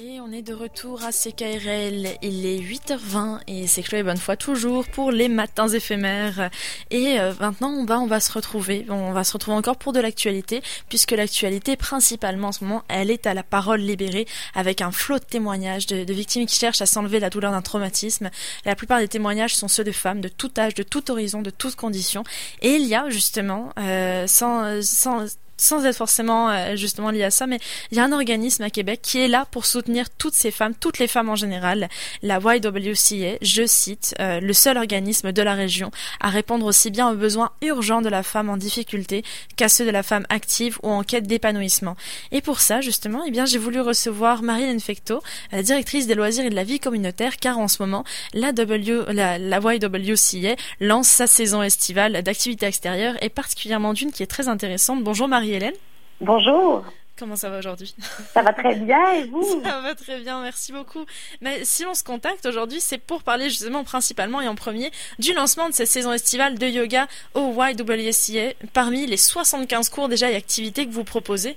Et on est de retour à CKRL, il est 8h20 et c'est Chloé Bonnefoy toujours pour les matins éphémères. Et euh, maintenant on va, on va se retrouver, on va se retrouver encore pour de l'actualité, puisque l'actualité principalement en ce moment, elle est à la parole libérée avec un flot de témoignages de, de victimes qui cherchent à s'enlever la douleur d'un traumatisme. La plupart des témoignages sont ceux de femmes de tout âge, de tout horizon, de toutes conditions. Et il y a justement, euh, sans, sans sans être forcément euh, justement lié à ça, mais il y a un organisme à Québec qui est là pour soutenir toutes ces femmes, toutes les femmes en général. La YWCA, je cite, euh, le seul organisme de la région à répondre aussi bien aux besoins urgents de la femme en difficulté qu'à ceux de la femme active ou en quête d'épanouissement. Et pour ça, justement, eh bien, j'ai voulu recevoir Marie Fecto, la directrice des loisirs et de la vie communautaire, car en ce moment, la, w, la, la YWCA lance sa saison estivale d'activités extérieures et particulièrement d'une qui est très intéressante. Bonjour Marie hélène Bonjour. Comment ça va aujourd'hui? Ça va très bien et vous? Ça va très bien, merci beaucoup. Mais si on se contacte aujourd'hui, c'est pour parler justement principalement et en premier du lancement de cette saison estivale de yoga au YWCA parmi les 75 cours déjà et activités que vous proposez.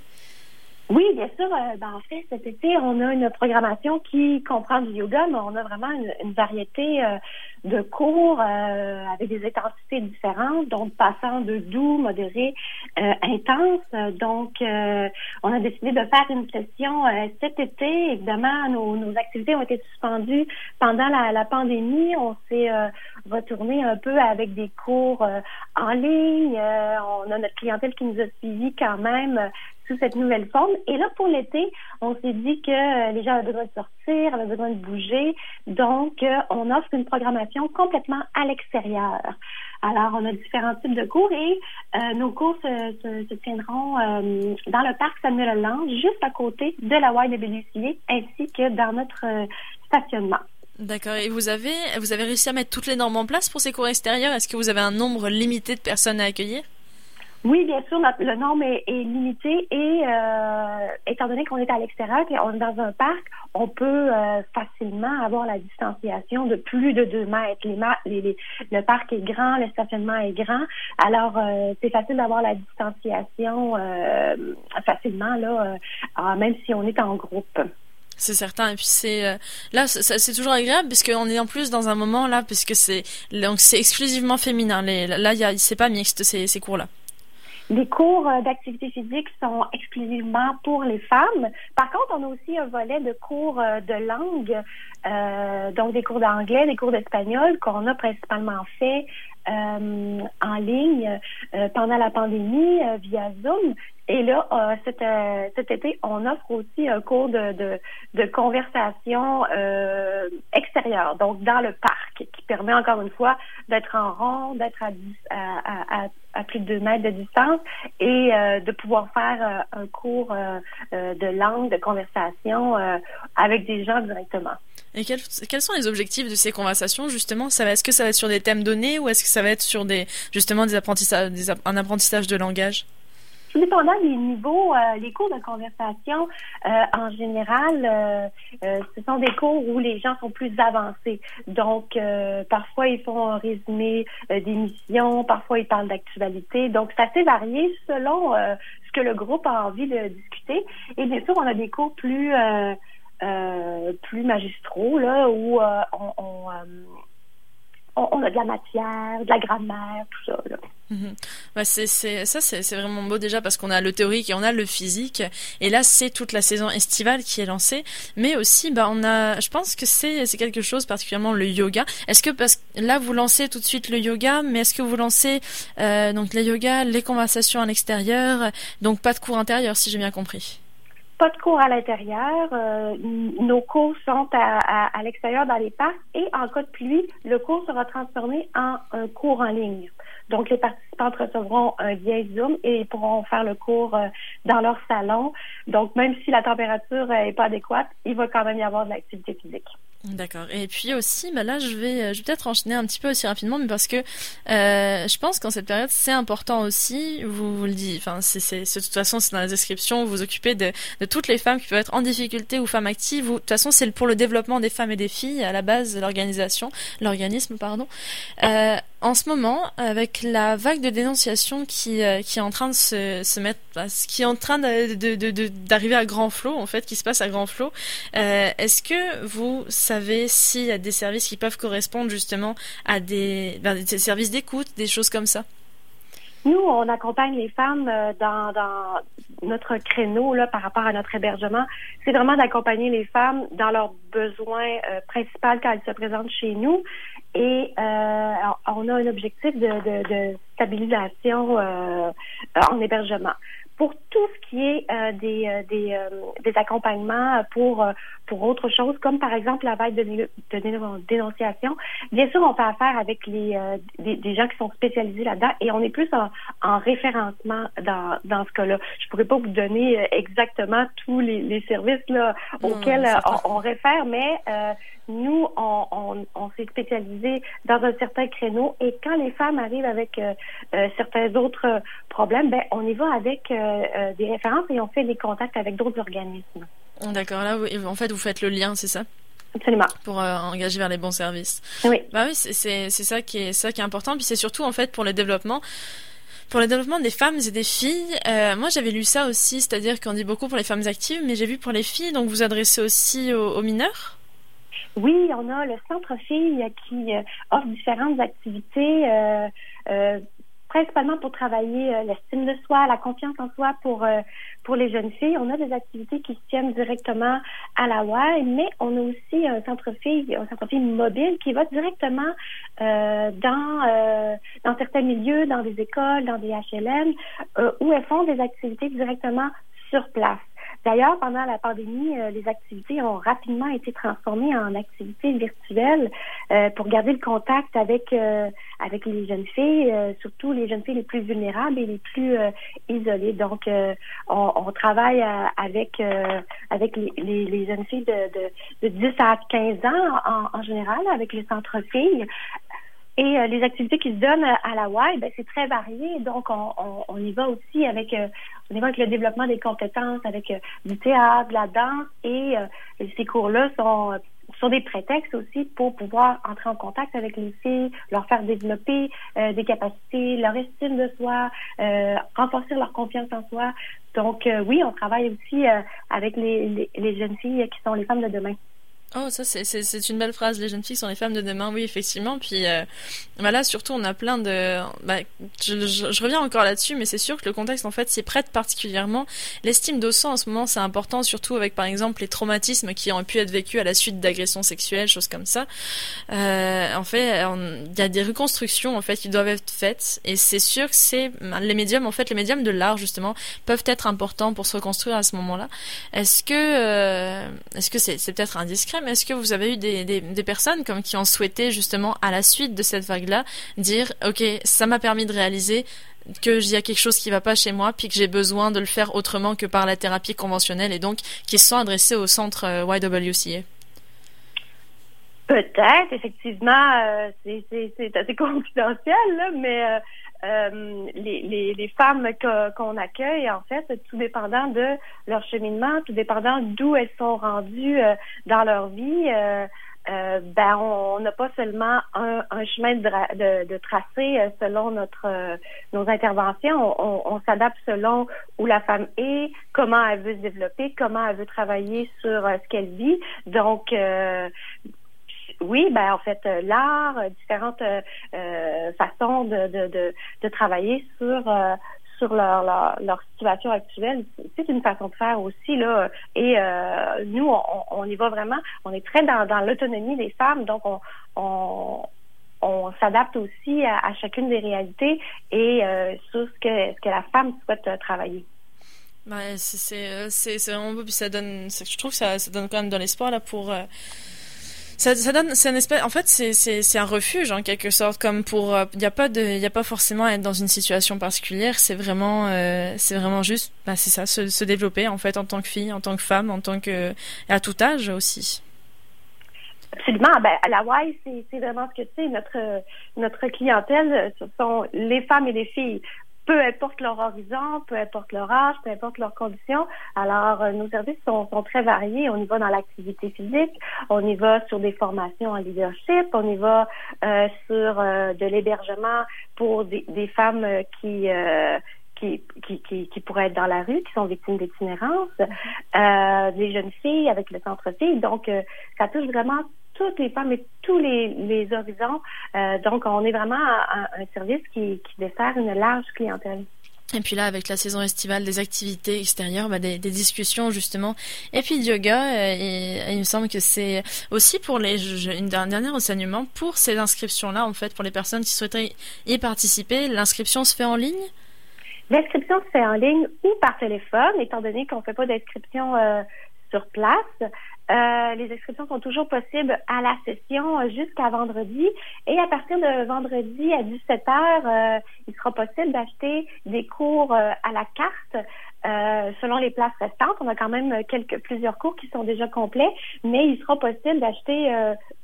Oui, bien sûr. Euh, ben, en fait, cet été, on a une programmation qui comprend du yoga, mais on a vraiment une, variété euh, de cours euh, avec des intensités différentes, donc passant de doux, modéré, intense. Donc, on a décidé de faire une session cet été. Évidemment, nos, nos, activités ont été suspendues pendant la, la pandémie. On s'est retourné un peu avec des cours en ligne. on a notre clientèle qui nous a suivis quand même sous cette nouvelle forme. Et là, pour l'été, on s'est dit que euh, les gens avaient besoin de sortir, avaient besoin de bouger. Donc, euh, on offre une programmation complètement à l'extérieur. Alors, on a différents types de cours et euh, nos cours se, tiendront dans le parc Samuel Hollande, juste à côté de la YWCA, ainsi que dans notre stationnement. D'accord. Et vous avez, vous avez réussi à mettre toutes les normes en place pour ces cours extérieurs? Est-ce que vous avez un nombre limité de personnes à accueillir? Oui, bien sûr, le nombre est, limité et euh, étant donné qu'on est à l'extérieur et on est dans un parc, on peut euh, facilement avoir la distanciation de plus de deux mètres. Les, le parc est grand, le stationnement est grand, alors euh, c'est facile d'avoir la distanciation facilement là, même si on est en groupe. C'est certain. Et puis c'est là, c'est toujours agréable puisqu'on est en plus dans un moment là, puisque c'est donc c'est exclusivement féminin. Les, là, il c'est pas mixte ces, ces cours là. Les cours euh, d'activité physique sont exclusivement pour les femmes. Par contre, on a aussi un volet de cours euh, de langue, euh, donc des cours d'anglais, des cours d'espagnol qu'on a principalement fait en ligne pendant la pandémie via Zoom. Et là, cet, cet, été, on offre aussi un cours de, de, de conversation extérieure, donc dans le parc, qui permet encore une fois d'être en rond, d'être à, à, à, plus de deux mètres de distance et euh, de pouvoir faire euh, un cours euh, de langue, de conversation avec des gens directement. Et quels, quels, sont les objectifs de ces conversations justement? Ça est-ce que ça va être sur des thèmes donnés ou est-ce que ça va être sur des justement des apprentissages, des, un apprentissage de langage? Tout dépendant des niveaux, euh, les cours de conversation, euh, en général, euh, ce sont des cours où les gens sont plus avancés. Donc, parfois, ils font un résumé d'émissions, parfois, ils parlent d'actualité. Donc, c'est assez varié selon ce que le groupe a envie de discuter. Et bien sûr, on a des cours plus... plus magistraux là où on, on on, a de la matière, de la grammaire, tout ça. Là. Mhm. C'est, ça, c'est, vraiment beau déjà parce qu'on a le théorique et on a le physique. Et là, c'est toute la saison estivale qui est lancée. Mais aussi, bah, on a, je pense que c'est, quelque chose, particulièrement le yoga. Est-ce que, parce là, vous lancez tout de suite le yoga, mais est-ce que vous lancez euh, donc les yoga, les conversations à l'extérieur, donc pas de cours intérieur, si j'ai bien compris pas de cours à l'intérieur. Euh, nos cours sont à, l'extérieur dans les parcs et en cas de pluie, le cours sera transformé en un cours en ligne. Donc, les participants recevront un vieil Zoom et pourront faire le cours euh, dans leur salon. Donc, même si la température n'est pas adéquate, il va quand même y avoir de l'activité physique. D'accord. Et puis aussi, bah là, je vais, euh, je vais peut-être enchaîner un petit peu aussi rapidement, mais parce que euh, je pense qu'en cette période, c'est important aussi. Vous, le dites. Enfin, de toute façon, c'est dans la description. Vous vous occupez de, de toutes les femmes qui peuvent être en difficulté ou femmes actives. Ou, de toute façon, c'est pour le développement des femmes et des filles à la base l'organisation, l'organisme, pardon. Euh, En ce moment, avec la vague de dénonciation qui, euh, qui est en train de se, se mettre, qui est en train d'arriver à grand flot, en fait, qui se passe à grand flot, euh, est-ce que vous savez s'il y a des services qui peuvent correspondre justement à des, ben, services d'écoute, des choses comme ça? Nous, on accompagne les femmes euh, dans, notre créneau là, par rapport à notre hébergement. C'est vraiment d'accompagner les femmes dans leurs besoins principaux quand elles se présentent chez nous. Et euh, on a un objectif de, de, de stabilisation euh, en hébergement pour tout ce qui est euh, des, euh, des, euh, des, accompagnements pour, pour autre chose, comme par exemple la vague de, de, dénonciation, bien sûr, on fait affaire avec les, des, des, gens qui sont spécialisés là-dedans et on est plus en, en référencement dans, dans ce cas-là. Je pourrais pas vous donner exactement tous les, les services là, auxquels on, on, réfère, mais nous, on, on, on s'est spécialisé dans un certain créneau et quand les femmes arrivent avec euh, euh, certains autres problèmes, ben, on y va avec euh, des références et on fait des contacts avec d'autres organismes. D'accord, là, en fait, vous faites le lien, c'est ça? Absolument. Pour engager vers les bons services. Oui. Bah oui, c'est ça qui est ça qui est important. Puis c'est surtout en fait pour le développement pour le développement des femmes et des filles, moi j'avais lu ça aussi, c'est-à-dire qu'on dit beaucoup pour les femmes actives, mais j'ai vu pour les filles, donc vous adressez aussi aux mineurs? Oui, on a le Centre Filles qui euh, offre différentes activités, euh, euh, principalement pour travailler l'estime de soi, la confiance en soi pour pour les jeunes filles. On a des activités qui se tiennent directement à la WAI, mais on a aussi un centre filles, un centre filles mobile qui va directement dans dans certains milieux, dans des écoles, dans des HLM, où elles font des activités directement sur place. D'ailleurs, pendant la pandémie, euh, les activités ont rapidement été transformées en activités virtuelles euh, pour garder le contact avec euh, avec les jeunes filles, surtout les jeunes filles les plus vulnérables et les plus isolées. Donc, on, travaille avec avec les, les, jeunes filles de, de, de, 10 à 15 ans en, général, avec les centres filles. Et les activités qui se donnent à la WAI, ben, c'est très varié. Donc, on, y va aussi avec, avec le développement des compétences, avec euh, du théâtre, de la danse. Et ces cours-là sont, sont des prétextes aussi pour pouvoir entrer en contact avec les filles, leur faire développer des capacités, leur estime de soi, renforcer leur confiance en soi. Donc, oui, on travaille aussi avec les, les, les jeunes filles qui sont les femmes de demain. Oh, ça, c'est une belle phrase. Les jeunes filles sont les femmes de demain, oui, effectivement. Puis euh, bah surtout, on a plein de. Bah, je, je, reviens encore là-dessus, mais c'est sûr que le contexte, en fait, s'y prête particulièrement. L'estime de soi, en ce moment, c'est important, surtout avec, par exemple, les traumatismes qui ont pu être vécus à la suite d'agressions sexuelles, choses comme ça. Euh, en fait, il y a des reconstructions, en fait, qui doivent être faites. Et c'est sûr que c'est. Les médiums, en fait, les médiums de l'art, justement, peuvent être importants pour se reconstruire à ce moment-là. Est-ce que. Euh, est-ce que c'est peut-être indiscret est-ce que vous avez eu des, personnes comme qui ont souhaité justement à la suite de cette vague-là dire ok ça m'a permis de réaliser qu'il y a quelque chose qui va pas chez moi puis que j'ai besoin de le faire autrement que par la thérapie conventionnelle et donc qui se sont adressés au centre euh, YWCA Peut-être, effectivement, euh, c'est assez confidentiel, là, mais euh, euh, les, les, femmes qu'on accueille, en fait, tout dépendant de leur cheminement, tout dépendant d'où elles sont rendues euh, dans leur vie, euh, ben on n'a pas seulement un, chemin de, de, tracé selon notre nos interventions. On, on s'adapte selon où la femme est, comment elle veut se développer, comment elle veut travailler sur ce qu'elle vit. Donc oui, ben en fait, euh, l'art, euh, différentes euh, façons de, de, de, travailler sur sur leur, leur, situation actuelle, c'est une façon de faire aussi là. Et nous, on, on, y va vraiment. On est très dans, l'autonomie des femmes, donc on, on on s'adapte aussi à, chacune des réalités et sur ce que, ce que la femme souhaite travailler. Ben, c'est c'est vraiment beau puis ça donne je trouve que ça, ça donne quand même de l'espoir là pour ça, donne, c'est espèce, en fait, c'est, un refuge en quelque sorte, comme pour, il euh, n'y a pas de, il a pas forcément à être dans une situation particulière. C'est vraiment, euh, c'est vraiment juste, bah, c'est ça, se, développer en fait en tant que fille, en tant que femme, en tant que, à tout âge aussi. Absolument. Ben, à la Y, c'est, vraiment ce que tu sais, notre, notre clientèle, ce sont les femmes et les filles peu importe leur horizon, peu importe leur âge, peu importe leurs conditions. Alors, nos services sont, sont, très variés. On y va dans l'activité physique, on y va sur des formations en leadership, on y va sur de l'hébergement pour des, des femmes qui qui, qui, qui, pourraient être dans la rue, qui sont victimes d'itinérance, euh, des jeunes filles avec le centre-fille. Donc, euh, ça touche vraiment toutes les femmes et tous les, les horizons. Euh, donc, on est vraiment un, un service qui, qui dessert une large clientèle. Et puis là, avec la saison estivale, des activités extérieures, bah, des, des, discussions justement, et puis yoga. Euh, et, il me semble que c'est aussi pour les une dernier enseignement pour ces inscriptions-là, en fait, pour les personnes qui souhaiteraient y participer. L'inscription se fait en ligne? L'inscription se fait en ligne ou par téléphone, étant donné qu'on ne fait pas d'inscription euh, sur place. Euh, les inscriptions sont toujours possibles à la session jusqu'à vendredi. Et à partir de vendredi à 17 heures, euh, il sera possible d'acheter des cours à la carte. selon les places restantes, on a quand même quelques plusieurs cours qui sont déjà complets, mais il sera possible d'acheter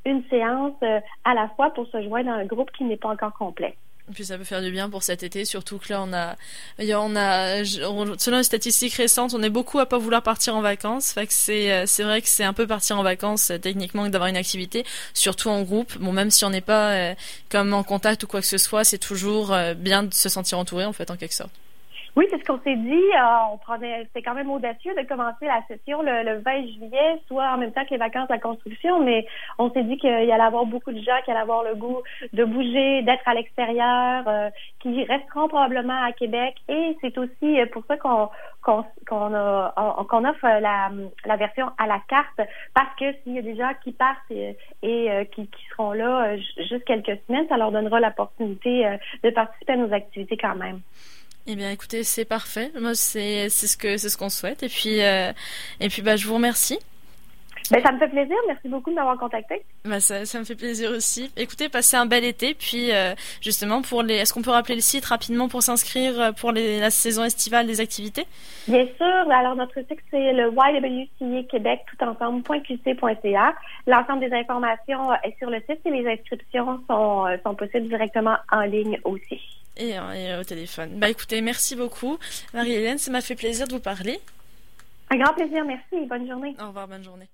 une séance à la fois pour se joindre dans un groupe qui n'est pas encore complet. Puis ça peut faire du bien pour cet été, surtout que là on a, on a, selon les statistiques récentes, on est beaucoup à pas vouloir partir en vacances. Fait que c'est, euh, c'est vrai que c'est un peu partir en vacances euh, techniquement d'avoir une activité, surtout en groupe. Bon, même si on n'est pas euh, comme en contact ou quoi que ce soit, c'est toujours bien de se sentir entouré en fait en quelque sorte. Oui, c'est ce qu'on s'est dit. Euh, on prenait, c'était quand même audacieux de commencer la session le, 20 juillet, soit en même temps que les vacances de la construction, mais on s'est dit qu'il y allait avoir beaucoup de gens qui allaient avoir le goût de bouger, d'être à l'extérieur, euh, qui resteront probablement à Québec. Et c'est aussi pour ça qu'on qu'on qu'on offre la, la version à la carte, parce que s'il y a des gens qui partent et, euh, qui, qui seront là juste quelques semaines, ça leur donnera l'opportunité de participer à nos activités quand même. Eh bien, écoutez, c'est parfait. Moi, c'est ce que c'est ce qu'on souhaite. Et puis euh, et puis bah, je vous remercie. Ben, ça me fait plaisir. Merci beaucoup de m'avoir contacté. Bah, ça, ça me fait plaisir aussi. Écoutez, passez un bel été. Puis, euh, justement, pour les, est-ce qu'on peut rappeler le site rapidement pour s'inscrire euh, pour les, la saison estivale des activités? Bien sûr. Alors, notre site, c'est le YWCA Québec tout ensemble.qc.ca. L'ensemble des informations est sur le site et les inscriptions sont, sont possibles directement en ligne aussi et, au téléphone. Bah écoutez, merci beaucoup. Marie-Hélène, ça m'a fait plaisir de vous parler. Un grand plaisir, merci. Bonne journée. Au revoir, bonne journée.